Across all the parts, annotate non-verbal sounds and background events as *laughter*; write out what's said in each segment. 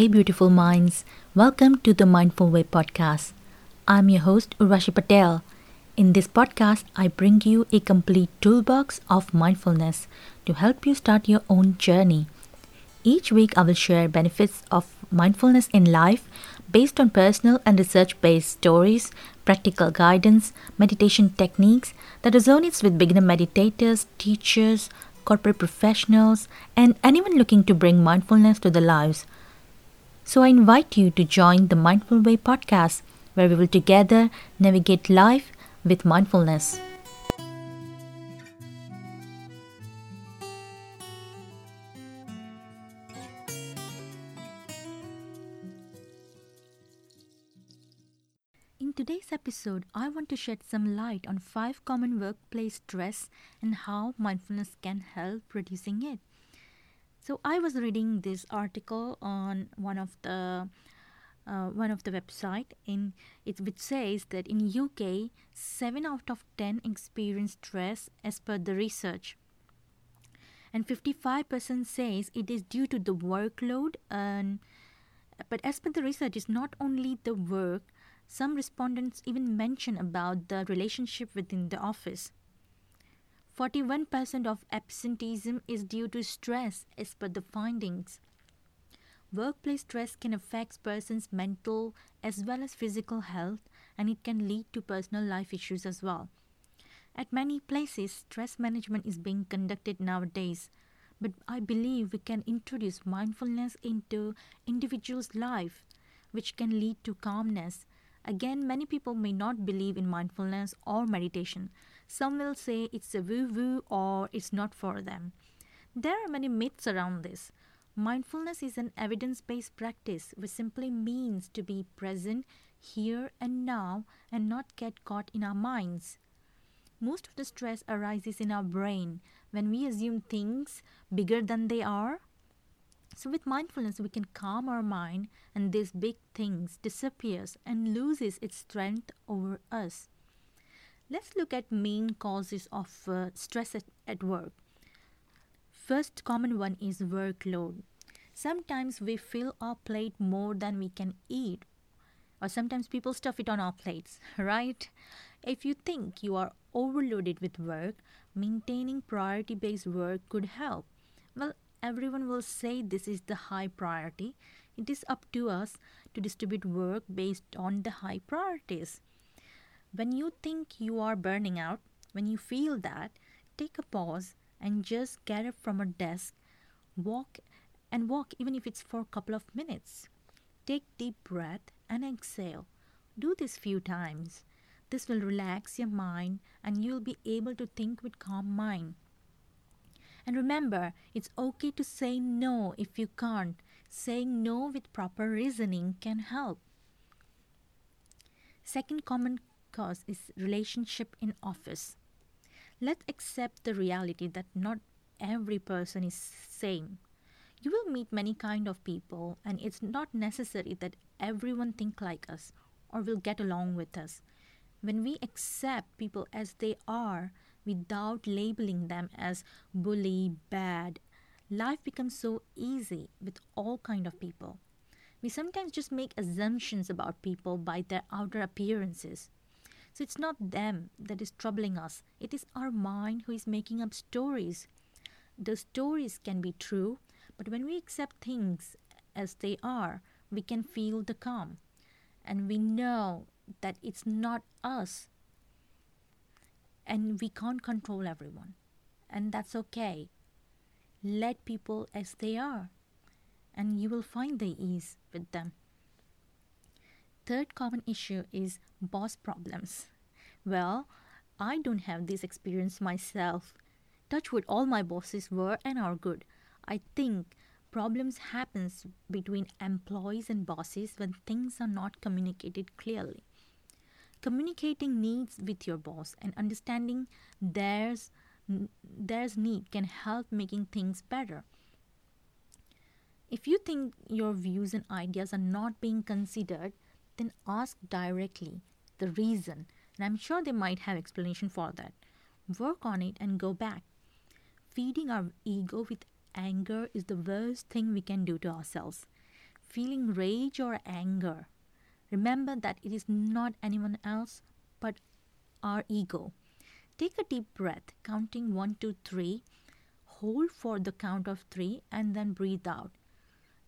Hey, beautiful minds. Welcome to the Mindful Way podcast. I'm your host, Urvashi Patel. In this podcast, I bring you a complete toolbox of mindfulness to help you start your own journey. Each week, I will share benefits of mindfulness in life based on personal and research based stories, practical guidance, meditation techniques that resonates with beginner meditators, teachers, corporate professionals, and anyone looking to bring mindfulness to their lives. So I invite you to join the Mindful Way podcast, where we will together navigate life with mindfulness. In today's episode, I want to shed some light on five common workplace stress and how mindfulness can help reducing it. So I was reading this article on one of the uh, one of the website in it which says that in UK seven out of ten experience stress as per the research, and fifty five percent says it is due to the workload and but as per the research, it's not only the work. Some respondents even mention about the relationship within the office. 41% of absenteeism is due to stress as per the findings. Workplace stress can affect person's mental as well as physical health and it can lead to personal life issues as well. At many places, stress management is being conducted nowadays, but I believe we can introduce mindfulness into individuals' life, which can lead to calmness. Again, many people may not believe in mindfulness or meditation. Some will say it's a woo woo or it's not for them. There are many myths around this. Mindfulness is an evidence based practice which simply means to be present here and now and not get caught in our minds. Most of the stress arises in our brain when we assume things bigger than they are. So with mindfulness we can calm our mind and these big things disappears and loses its strength over us. Let's look at main causes of uh, stress at, at work. First common one is workload. Sometimes we fill our plate more than we can eat or sometimes people stuff it on our plates, *laughs* right? If you think you are overloaded with work, maintaining priority based work could help. Well, everyone will say this is the high priority. It is up to us to distribute work based on the high priorities. When you think you are burning out, when you feel that, take a pause and just get up from a desk, walk and walk even if it's for a couple of minutes. Take deep breath and exhale. Do this few times. This will relax your mind and you'll be able to think with calm mind. And remember, it's okay to say no if you can't. Saying no with proper reasoning can help. Second common cause is relationship in office. Let's accept the reality that not every person is same. You will meet many kind of people and it's not necessary that everyone think like us or will get along with us. When we accept people as they are without labeling them as bully, bad, life becomes so easy with all kind of people. We sometimes just make assumptions about people by their outer appearances. So it's not them that is troubling us, it is our mind who is making up stories. The stories can be true, but when we accept things as they are, we can feel the calm. And we know that it's not us. And we can't control everyone. And that's okay. Let people as they are. And you will find the ease with them. Third common issue is boss problems. Well, I don't have this experience myself. Touch wood, all my bosses were and are good. I think problems happens between employees and bosses when things are not communicated clearly. Communicating needs with your boss and understanding theirs theirs need can help making things better. If you think your views and ideas are not being considered, then ask directly the reason, and I'm sure they might have explanation for that. Work on it and go back. Feeding our ego with anger is the worst thing we can do to ourselves. feeling rage or anger, remember that it is not anyone else but our ego. Take a deep breath, counting one, two, three. Hold for the count of three and then breathe out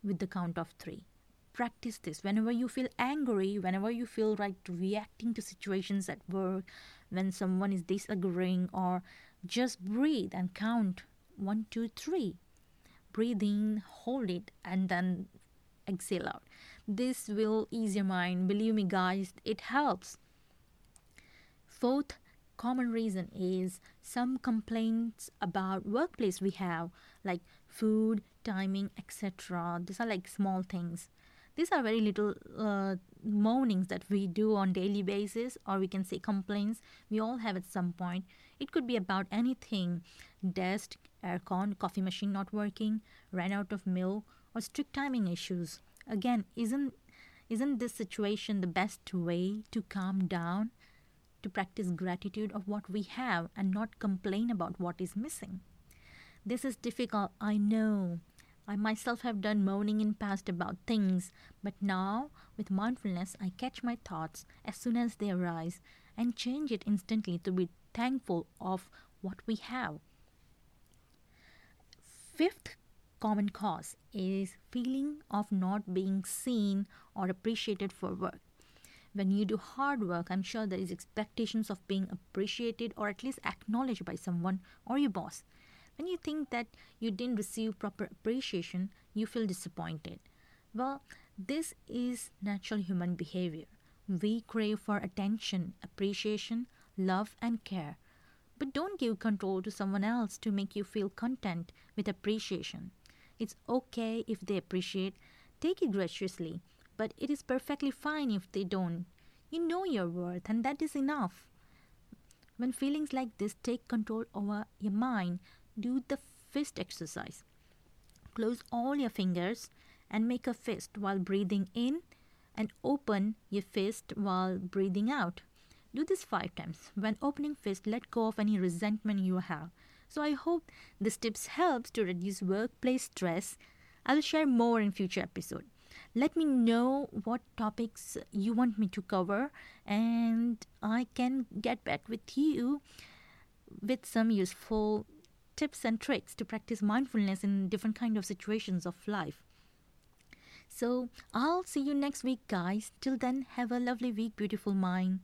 with the count of three. Practice this whenever you feel angry, whenever you feel like reacting to situations at work, when someone is disagreeing, or just breathe and count one, two, three. Breathe in, hold it, and then exhale out. This will ease your mind. Believe me, guys, it helps. Fourth common reason is some complaints about workplace we have like food timing etc these are like small things these are very little uh, moanings that we do on daily basis or we can say complaints. We all have at some point. It could be about anything. Desk aircon coffee machine not working ran out of milk or strict timing issues. Again isn't isn't this situation the best way to calm down to practice gratitude of what we have and not complain about what is missing? This is difficult i know I myself have done moaning in past about things, but now with mindfulness I catch my thoughts as soon as they arise and change it instantly to be thankful of what we have. Fifth common cause is feeling of not being seen or appreciated for work. When you do hard work, I'm sure there is expectations of being appreciated or at least acknowledged by someone or your boss. When you think that you didn't receive proper appreciation, you feel disappointed. Well, this is natural human behavior. We crave for attention, appreciation, love, and care. But don't give control to someone else to make you feel content with appreciation. It's okay if they appreciate, take it graciously, but it is perfectly fine if they don't. You know your worth, and that is enough. When feelings like this take control over your mind, do the fist exercise. Close all your fingers and make a fist while breathing in and open your fist while breathing out. Do this five times. When opening fist, let go of any resentment you have. So I hope this tips helps to reduce workplace stress. I will share more in future episode. Let me know what topics you want me to cover and I can get back with you with some useful tips and tricks to practice mindfulness in different kind of situations of life. So I'll see you next week, guys. Till then, have a lovely week, beautiful mind.